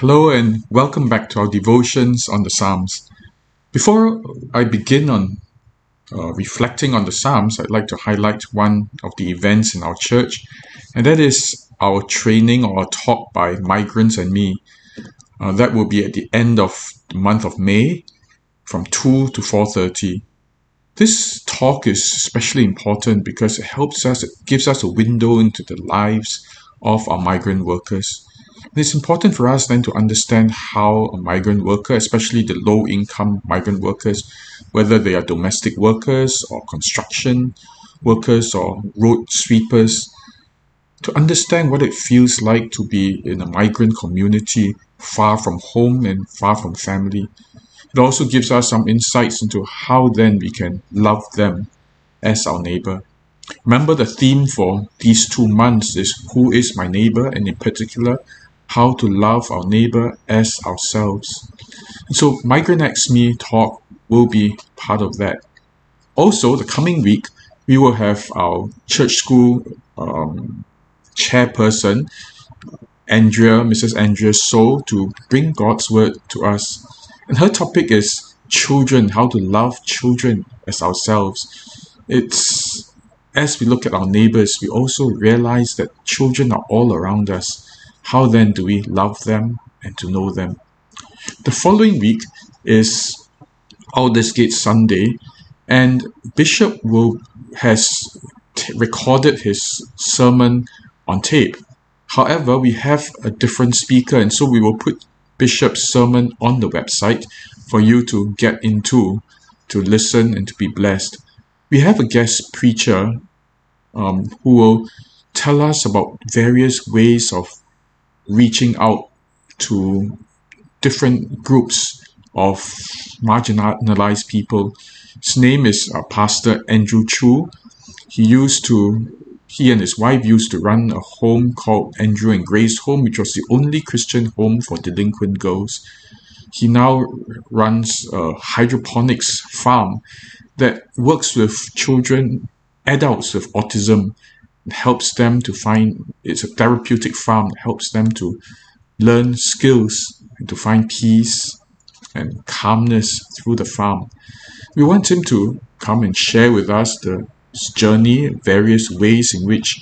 Hello and welcome back to our devotions on the Psalms. Before I begin on uh, reflecting on the Psalms, I'd like to highlight one of the events in our church, and that is our training or talk by migrants and me. Uh, that will be at the end of the month of May from 2 to 4.30. This talk is especially important because it helps us, it gives us a window into the lives of our migrant workers. It's important for us then to understand how a migrant worker, especially the low income migrant workers, whether they are domestic workers or construction workers or road sweepers, to understand what it feels like to be in a migrant community far from home and far from family. It also gives us some insights into how then we can love them as our neighbor. Remember the theme for these two months is who is my neighbor and in particular how to love our neighbor as ourselves. And so Migrant X Me talk will be part of that. Also, the coming week, we will have our church school um, chairperson, Andrea, Mrs. Andrea So, to bring God's word to us. And her topic is children, how to love children as ourselves. It's as we look at our neighbors, we also realize that children are all around us how then do we love them and to know them? The following week is Aldersgate Sunday, and Bishop will has recorded his sermon on tape. However, we have a different speaker, and so we will put Bishop's sermon on the website for you to get into, to listen, and to be blessed. We have a guest preacher um, who will tell us about various ways of reaching out to different groups of marginalized people. His name is uh, Pastor Andrew Chu. He used to, he and his wife used to run a home called Andrew and Grace Home, which was the only Christian home for delinquent girls. He now runs a hydroponics farm that works with children, adults with autism, helps them to find it's a therapeutic farm that helps them to learn skills and to find peace and calmness through the farm. We want him to come and share with us the journey, various ways in which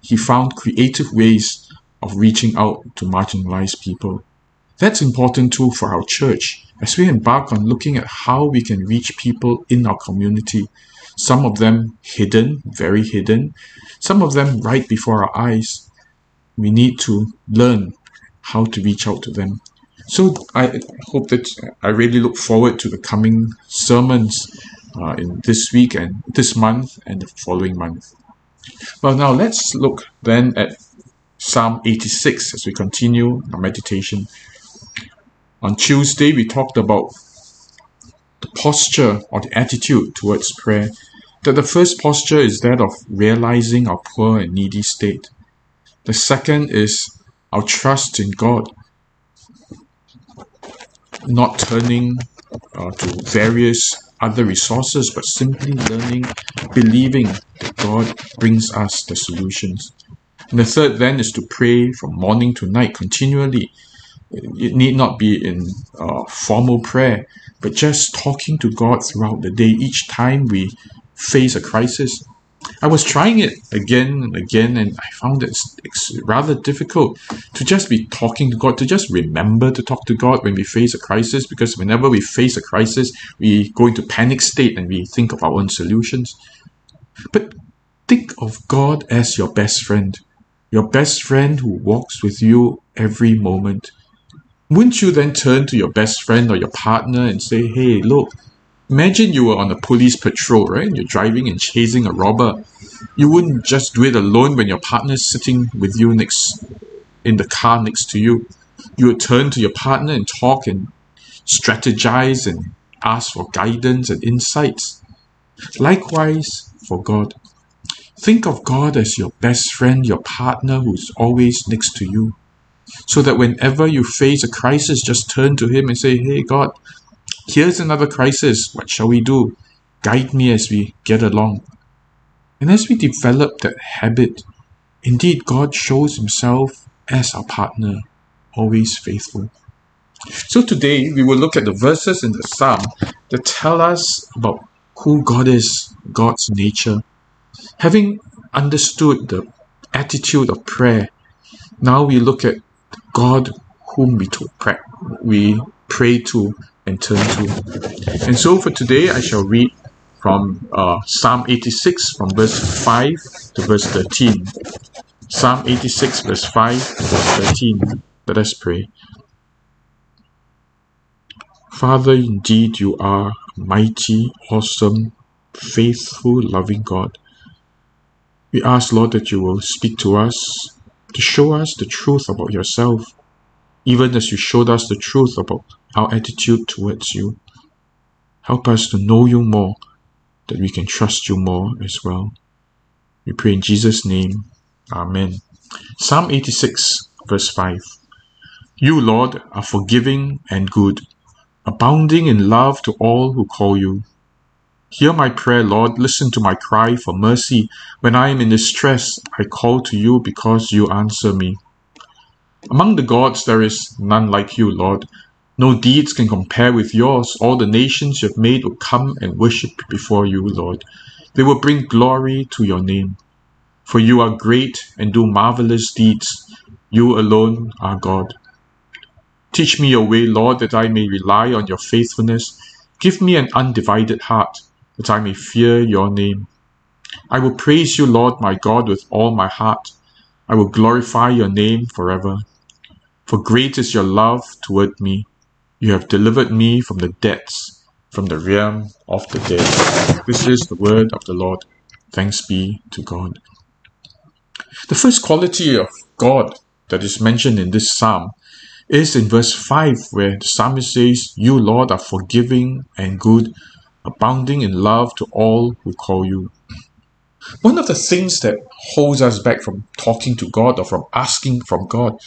he found creative ways of reaching out to marginalized people. That's important too for our church as we embark on looking at how we can reach people in our community some of them hidden, very hidden, some of them right before our eyes. We need to learn how to reach out to them. So I hope that I really look forward to the coming sermons uh, in this week and this month and the following month. Well, now let's look then at Psalm 86 as we continue our meditation. On Tuesday, we talked about posture or the attitude towards prayer that the first posture is that of realizing our poor and needy state. The second is our trust in God, not turning uh, to various other resources, but simply learning, believing that God brings us the solutions. And the third then is to pray from morning to night continually. It need not be in uh, formal prayer, but just talking to God throughout the day. Each time we face a crisis. I was trying it again and again, and I found it rather difficult to just be talking to God, to just remember to talk to God when we face a crisis, because whenever we face a crisis, we go into panic state and we think of our own solutions. But think of God as your best friend, your best friend who walks with you every moment. Wouldn't you then turn to your best friend or your partner and say, hey, look, Imagine you were on a police patrol, right? You're driving and chasing a robber. You wouldn't just do it alone when your partner's sitting with you next in the car next to you. You would turn to your partner and talk and strategize and ask for guidance and insights. Likewise for God. Think of God as your best friend, your partner who's always next to you. So that whenever you face a crisis, just turn to Him and say, Hey, God, Here's another crisis. What shall we do? Guide me as we get along. And as we develop that habit, indeed God shows Himself as our partner always faithful. So today we will look at the verses in the psalm that tell us about who God is, God's nature. Having understood the attitude of prayer, now we look at God whom we, to, we pray to and turn to. And so for today, I shall read from uh, Psalm 86 from verse 5 to verse 13. Psalm 86 verse 5 to verse 13. Let us pray. Father, indeed you are mighty, awesome, faithful, loving God. We ask, Lord, that you will speak to us to show us the truth about yourself, even as you showed us the truth about our attitude towards you. Help us to know you more, that we can trust you more as well. We pray in Jesus' name. Amen. Psalm 86, verse 5. You, Lord, are forgiving and good abounding in love to all who call you. Hear my prayer, Lord. Listen to my cry for mercy. When I am in distress, I call to you because you answer me. Among the gods, there is none like you, Lord. No deeds can compare with yours. All the nations you have made will come and worship before you, Lord. They will bring glory to your name. For you are great and do marvelous deeds. You alone are God. Teach me your way, Lord, that I may rely on your faithfulness. Give me an undivided heart, that I may fear your name. I will praise you, Lord my God, with all my heart. I will glorify your name forever. For great is your love toward me. You have delivered me from the depths, from the realm of the dead. This is the word of the Lord. Thanks be to God. The first quality of God that is mentioned in this psalm is in verse 5, where the psalmist says, You, Lord, are forgiving and good, abounding in love to all who call you. One of the things that holds us back from talking to God or from asking from God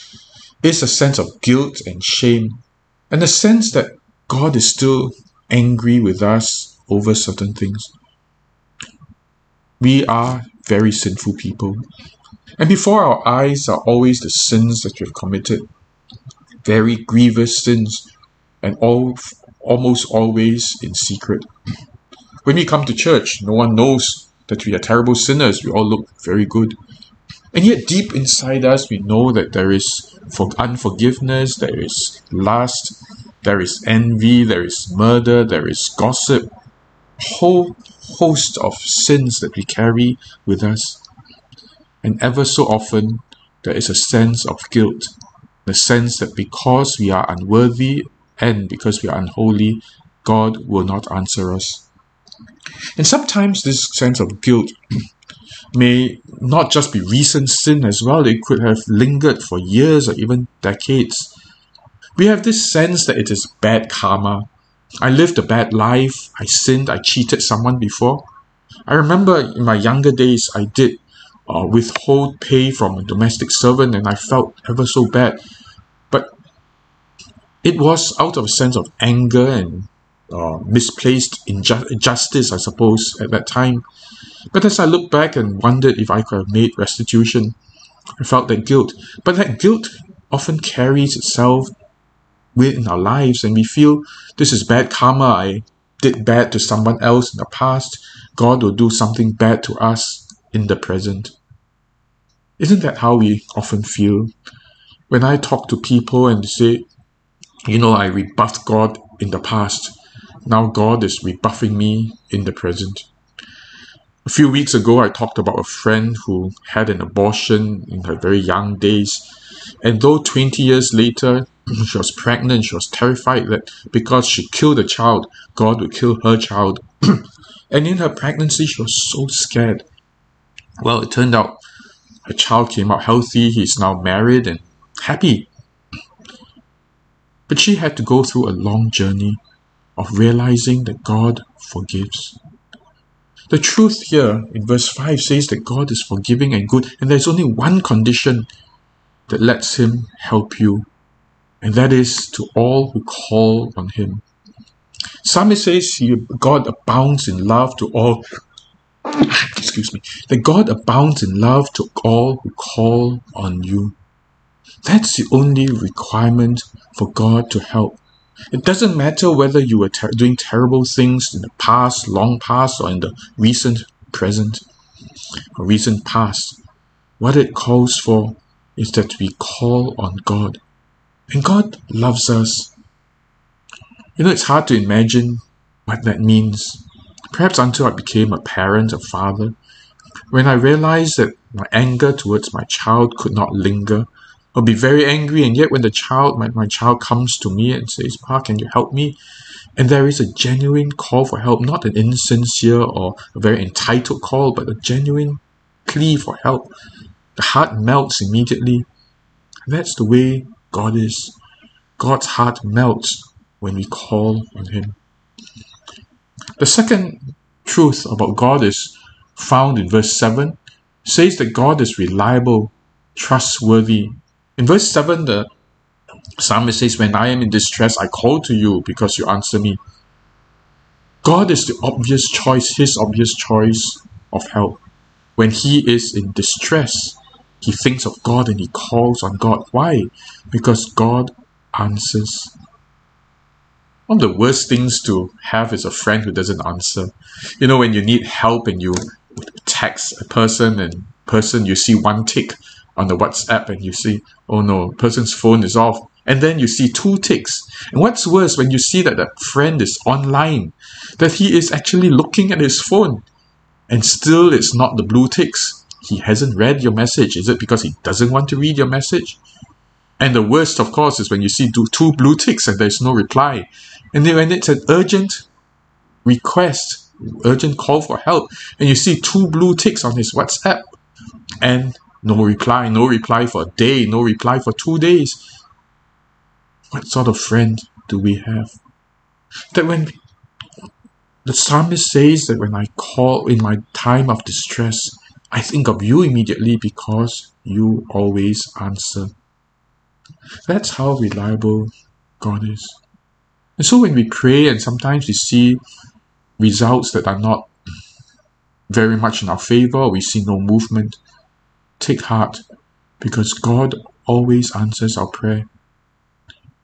is a sense of guilt and shame, and a sense that God is still angry with us over certain things. We are very sinful people, and before our eyes are always the sins that we've committed very grievous sins, and all almost always in secret. When we come to church, no one knows that we are terrible sinners. We all look very good. And yet, deep inside us, we know that there is for unforgiveness, there is lust, there is envy, there is murder, there is gossip, a whole host of sins that we carry with us. And ever so often, there is a sense of guilt the sense that because we are unworthy and because we are unholy, God will not answer us. And sometimes this sense of guilt may not just be recent sin as well, it could have lingered for years or even decades. We have this sense that it is bad karma. I lived a bad life, I sinned, I cheated someone before. I remember in my younger days, I did uh, withhold pay from a domestic servant and I felt ever so bad it was out of a sense of anger and uh, misplaced injustice, I suppose, at that time. But as I look back and wondered if I could have made restitution, I felt that guilt. But that guilt often carries itself within our lives, and we feel this is bad karma. I did bad to someone else in the past. God will do something bad to us in the present. Isn't that how we often feel? When I talk to people and say, you know, I rebuffed God in the past. Now God is rebuffing me in the present. A few weeks ago, I talked about a friend who had an abortion in her very young days. And though 20 years later, she was pregnant, she was terrified that because she killed a child, God would kill her child. and in her pregnancy, she was so scared. Well, it turned out her child came out healthy, he's now married and happy. But she had to go through a long journey of realizing that God forgives. The truth here in verse 5 says that God is forgiving and good, and there's only one condition that lets Him help you, and that is to all who call on Him. Psalmist says he, God abounds in love to all. Excuse me. That God abounds in love to all who call on you. That's the only requirement for God to help. It doesn't matter whether you were ter- doing terrible things in the past, long past, or in the recent present or recent past. What it calls for is that we call on God. And God loves us. You know, it's hard to imagine what that means. Perhaps until I became a parent, a father, when I realized that my anger towards my child could not linger, I'll be very angry, and yet when the child, my, my child comes to me and says, Pa, can you help me? And there is a genuine call for help, not an insincere or a very entitled call, but a genuine plea for help. The heart melts immediately. That's the way God is. God's heart melts when we call on Him. The second truth about God is found in verse 7 says that God is reliable, trustworthy. In verse 7, the psalmist says, When I am in distress, I call to you because you answer me. God is the obvious choice, his obvious choice of help. When he is in distress, he thinks of God and he calls on God. Why? Because God answers. One of the worst things to have is a friend who doesn't answer. You know, when you need help and you text a person and person you see one tick on the WhatsApp and you see, oh no, person's phone is off. And then you see two ticks. And what's worse, when you see that that friend is online, that he is actually looking at his phone and still it's not the blue ticks he hasn't read your message. Is it because he doesn't want to read your message? And the worst, of course, is when you see two blue ticks and there's no reply. And then when it's an urgent request, urgent call for help, and you see two blue ticks on his WhatsApp and no reply, no reply for a day, no reply for two days. What sort of friend do we have? That when the psalmist says that when I call in my time of distress, I think of you immediately because you always answer. That's how reliable God is. And so when we pray and sometimes we see results that are not very much in our favor, we see no movement, take heart because God always answers our prayer.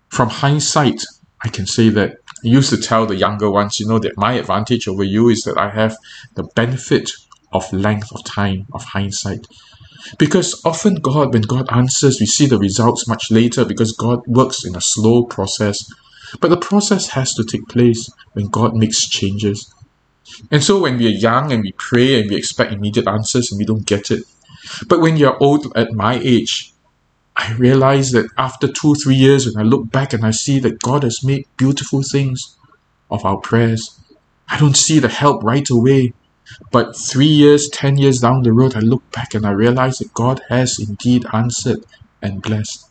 From hindsight, I can say that I used to tell the younger ones, you know, that my advantage over you is that I have the benefit of length of time, of hindsight. Because often God, when God answers, we see the results much later because God works in a slow process. But the process has to take place when God makes changes. And so when we are young and we pray and we expect immediate answers and we don't get it. But when you're old at my age, I realize that after two, three years, when I look back and I see that God has made beautiful things of our prayers, I don't see the help right away. But three years, ten years down the road, I look back and I realize that God has indeed answered and blessed.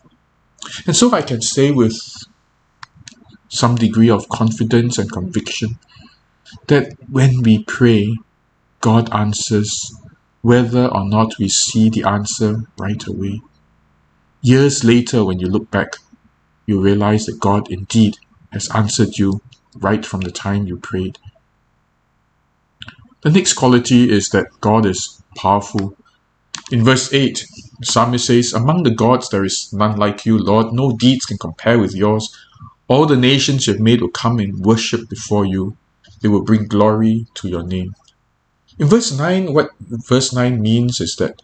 And so I can say with some degree of confidence and conviction that when we pray, God answers whether or not we see the answer right away. Years later, when you look back, you realize that God indeed has answered you right from the time you prayed. The next quality is that God is powerful. In verse 8, the psalmist says, Among the gods there is none like you, Lord. No deeds can compare with yours. All the nations you have made will come and worship before you. They will bring glory to your name. In verse 9, what verse 9 means is that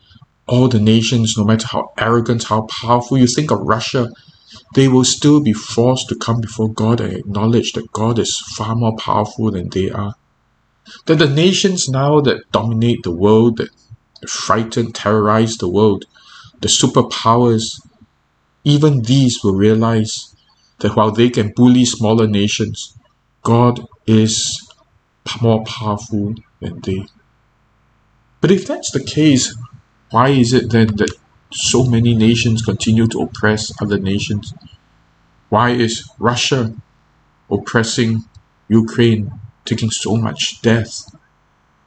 all the nations, no matter how arrogant, how powerful, you think of Russia, they will still be forced to come before God and acknowledge that God is far more powerful than they are that the nations now that dominate the world, that frighten, terrorize the world, the superpowers, even these will realize that while they can bully smaller nations, God is more powerful than they. But if that's the case, why is it then that so many nations continue to oppress other nations? Why is Russia oppressing Ukraine taking so much death?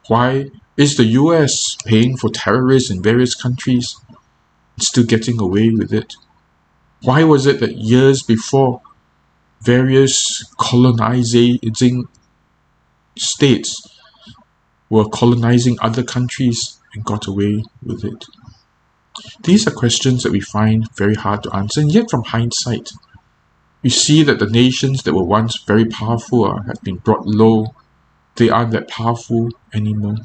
Why is the US paying for terrorists in various countries and still getting away with it? Why was it that years before various colonizing states were colonizing other countries and got away with it? These are questions that we find very hard to answer, and yet from hindsight, we see that the nations that were once very powerful are, have been brought low. They aren't that powerful anymore.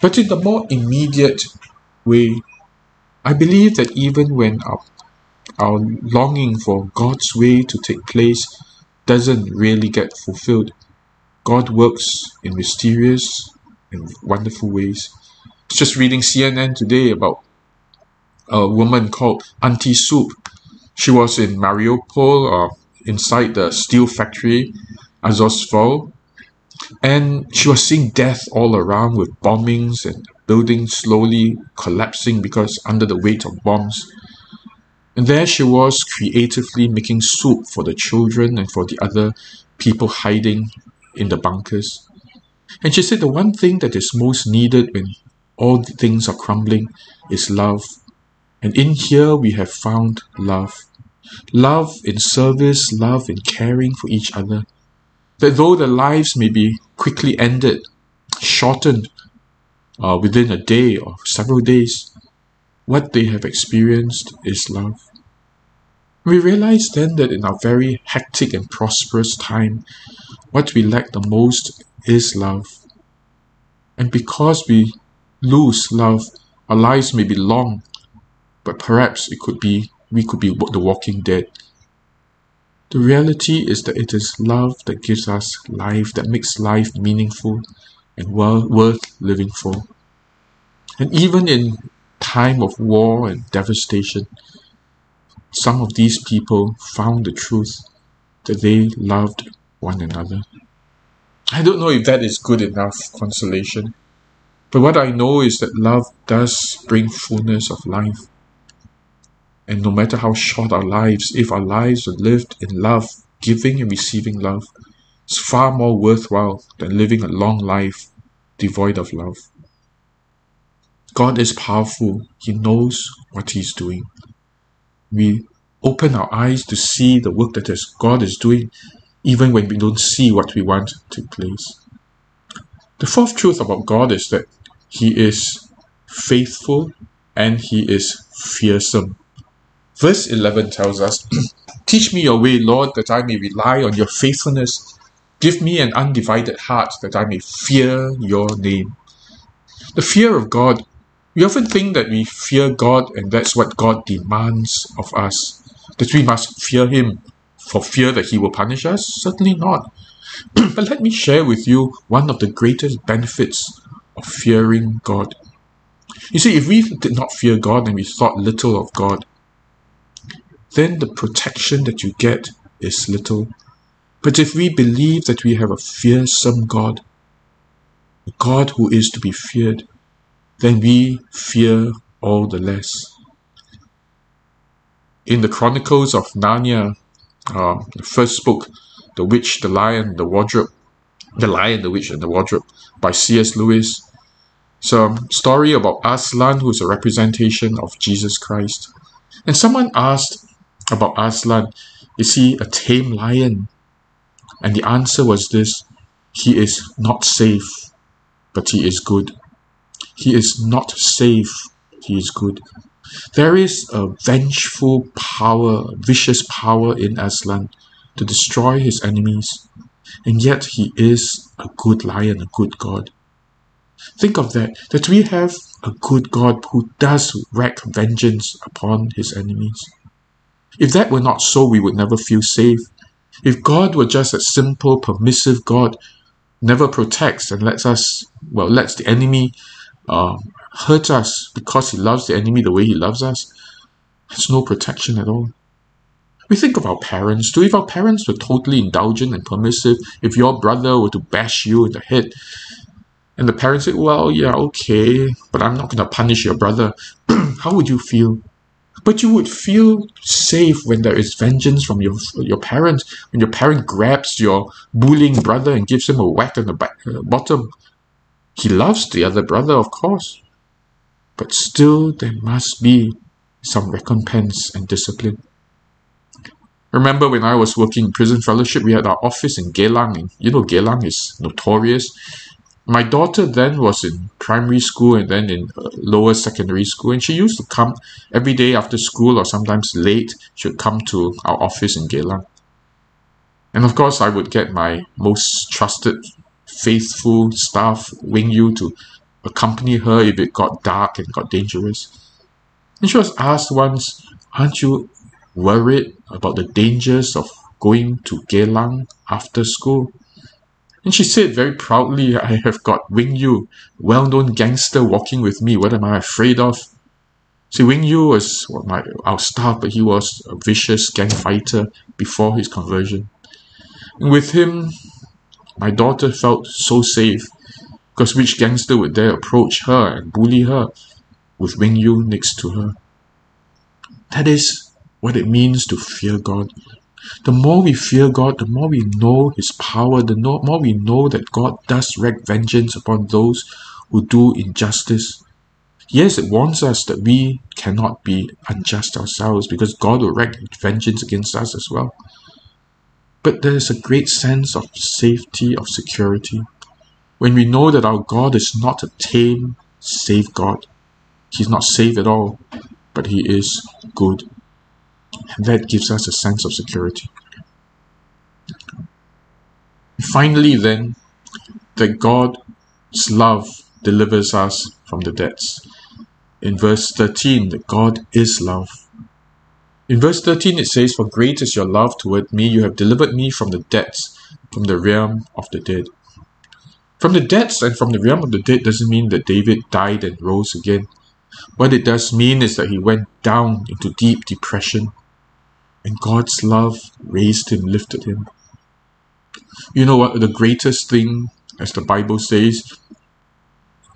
But in the more immediate way, I believe that even when our, our longing for God's way to take place doesn't really get fulfilled, God works in mysterious and wonderful ways. Just reading CNN today about a woman called Auntie Soup. She was in Mariupol, uh, inside the steel factory, Azovstal, and she was seeing death all around with bombings and buildings slowly collapsing because under the weight of bombs. And there she was creatively making soup for the children and for the other people hiding in the bunkers. And she said the one thing that is most needed when all things are crumbling is love. And in here we have found love. Love in service, love in caring for each other. That though their lives may be quickly ended, shortened uh, within a day or several days, what they have experienced is love. We realize then that in our very hectic and prosperous time, what we lack the most is love. And because we lose love, our lives may be long, but perhaps it could be we could be the walking dead. The reality is that it is love that gives us life, that makes life meaningful and well worth living for. And even in time of war and devastation, some of these people found the truth that they loved one another. I don't know if that is good enough consolation, but what I know is that love does bring fullness of life. And no matter how short our lives, if our lives are lived in love, giving and receiving love, it's far more worthwhile than living a long life devoid of love. God is powerful. He knows what He's doing. We open our eyes to see the work that God is doing even when we don't see what we want to place. The fourth truth about God is that He is faithful and He is fearsome. Verse 11 tells us, Teach me your way, Lord, that I may rely on your faithfulness. Give me an undivided heart that I may fear your name. The fear of God, we often think that we fear God and that's what God demands of us, that we must fear Him for fear that he will punish us? Certainly not. but let me share with you one of the greatest benefits of fearing God. You see, if we did not fear God and we thought little of God, then the protection that you get is little. But if we believe that we have a fearsome God, a God who is to be feared, then we fear all the less. In the Chronicles of Narnia, uh, the first book, The Witch, the Lion, the Wardrobe, The Lion, the Witch, and the Wardrobe by C.S. Lewis. A story about Aslan, who's a representation of Jesus Christ. And someone asked about Aslan, is he a tame lion? And the answer was this he is not safe, but he is good. He is not safe, he is good. There is a vengeful power, vicious power in Aslan to destroy his enemies, and yet he is a good lion, a good God. Think of that, that we have a good God who does wreak vengeance upon his enemies. If that were not so, we would never feel safe. If God were just a simple, permissive God, never protects and lets us, well, lets the enemy uh, hurt us because he loves the enemy the way he loves us, there's no protection at all. We think of our parents too. If our parents were totally indulgent and permissive, if your brother were to bash you in the head, and the parents said, Well, yeah, okay, but I'm not going to punish your brother, how would you feel? But you would feel safe when there is vengeance from your your parent. When your parent grabs your bullying brother and gives him a whack on the back, uh, bottom, he loves the other brother, of course but still there must be some recompense and discipline. Remember when I was working in prison fellowship, we had our office in Geylang, and you know Geylang is notorious. My daughter then was in primary school and then in uh, lower secondary school, and she used to come every day after school or sometimes late. She would come to our office in Geylang. And of course, I would get my most trusted, faithful staff, Wing Yu, to accompany her if it got dark and got dangerous. And she was asked once, Aren't you worried about the dangers of going to Geylang after school? And she said very proudly, I have got Wing Yu, well known gangster, walking with me. What am I afraid of? See, Wing Yu was my, our staff, but he was a vicious gang fighter before his conversion. And with him, my daughter felt so safe because which gangster would dare approach her and bully her with Wing Yu next to her? That is what it means to fear God. The more we fear God, the more we know His power, the more we know that God does wreak vengeance upon those who do injustice. Yes, it warns us that we cannot be unjust ourselves because God will wreak vengeance against us as well. But there is a great sense of safety, of security, when we know that our God is not a tame, safe God. He's not safe at all, but He is good. And that gives us a sense of security. Finally, then, that God's love delivers us from the debts. In verse 13, that God is love. In verse 13, it says, For great is your love toward me, you have delivered me from the debts, from the realm of the dead. From the debts and from the realm of the dead doesn't mean that David died and rose again. What it does mean is that he went down into deep depression and God's love raised him, lifted him. You know what? The greatest thing, as the Bible says,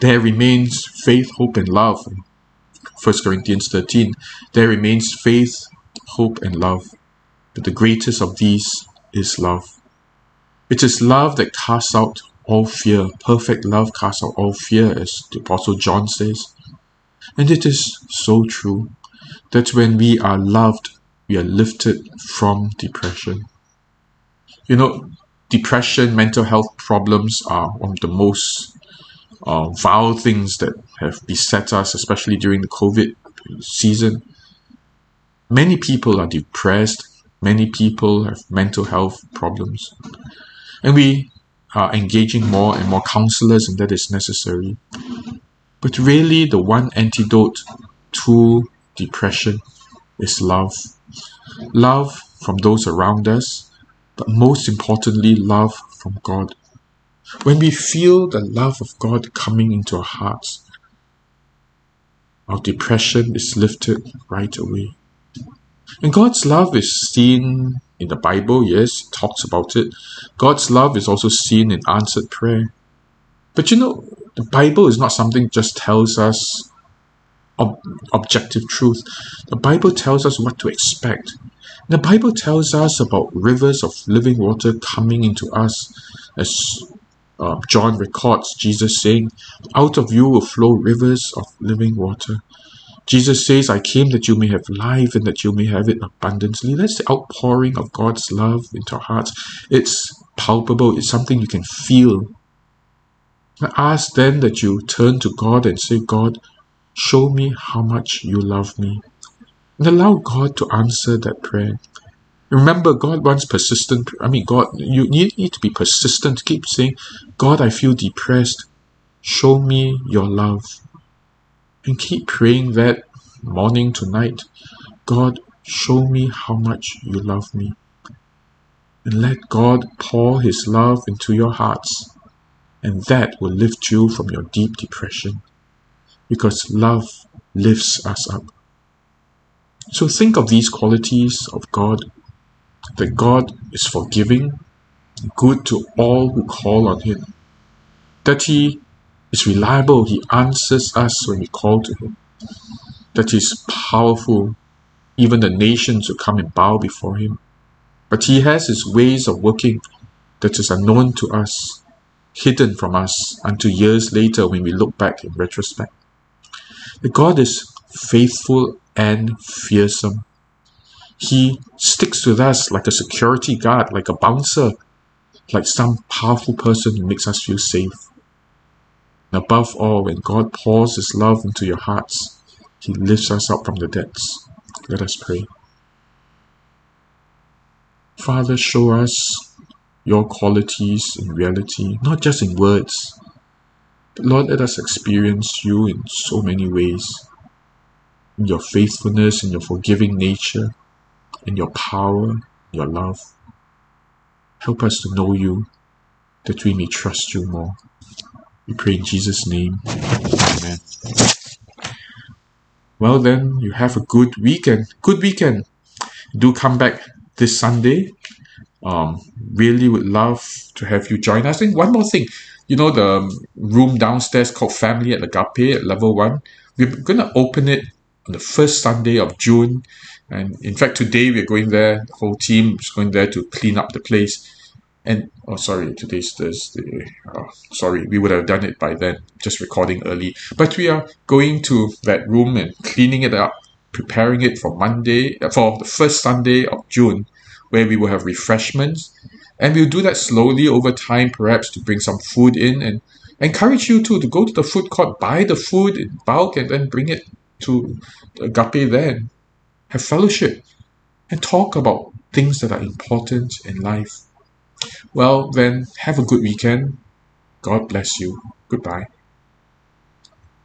there remains faith, hope, and love. 1 Corinthians 13. There remains faith, hope, and love. But the greatest of these is love. It is love that casts out all fear. Perfect love casts out all fear, as the Apostle John says. And it is so true that when we are loved, we are lifted from depression. You know, depression, mental health problems are one of the most uh, vile things that have beset us, especially during the COVID season. Many people are depressed, many people have mental health problems. And we are engaging more and more counselors, and that is necessary. But really, the one antidote to depression is love love from those around us, but most importantly, love from God. When we feel the love of God coming into our hearts, our depression is lifted right away. And God's love is seen in the Bible, yes, talks about it. God's love is also seen in answered prayer. But you know, the Bible is not something just tells us ob- objective truth. The Bible tells us what to expect. The Bible tells us about rivers of living water coming into us, as uh, John records Jesus saying, Out of you will flow rivers of living water. Jesus says, I came that you may have life and that you may have it abundantly. That's the outpouring of God's love into our hearts. It's palpable, it's something you can feel. I ask then that you turn to God and say, God, show me how much you love me and allow God to answer that prayer. Remember, God wants persistent. I mean, God, you need, need to be persistent. Keep saying, God, I feel depressed. Show me your love. And keep praying that morning to night. God, show me how much you love me. And let God pour His love into your hearts. And that will lift you from your deep depression. Because love lifts us up. So think of these qualities of God that God is forgiving, good to all who call on Him, that He is reliable, He answers us when we call to Him, that He is powerful, even the nations will come and bow before Him. But He has His ways of working that is unknown to us, hidden from us until years later when we look back in retrospect. That God is faithful and fearsome. He sticks with us like a security guard, like a bouncer, like some powerful person who makes us feel safe. Above all, when God pours His love into your hearts, He lifts us up from the depths. Let us pray. Father, show us your qualities in reality, not just in words. But Lord, let us experience you in so many ways. In your faithfulness, in your forgiving nature, in your power, your love. Help us to know you, that we may trust you more. We pray in Jesus' name. Amen. Well, then, you have a good weekend. Good weekend. Do come back this Sunday. Um, really would love to have you join us. And one more thing, you know, the room downstairs called Family at Agape at level one. We're going to open it on the first Sunday of June. And in fact, today we're going there. The whole team is going there to clean up the place. And oh, sorry, today's Thursday. Oh, sorry, we would have done it by then, just recording early. But we are going to that room and cleaning it up, preparing it for Monday, uh, for the first Sunday of June, where we will have refreshments. And we'll do that slowly over time, perhaps to bring some food in and encourage you too to go to the food court, buy the food in bulk, and then bring it to Agape then. Have fellowship and talk about things that are important in life. Well, then, have a good weekend. God bless you. Goodbye.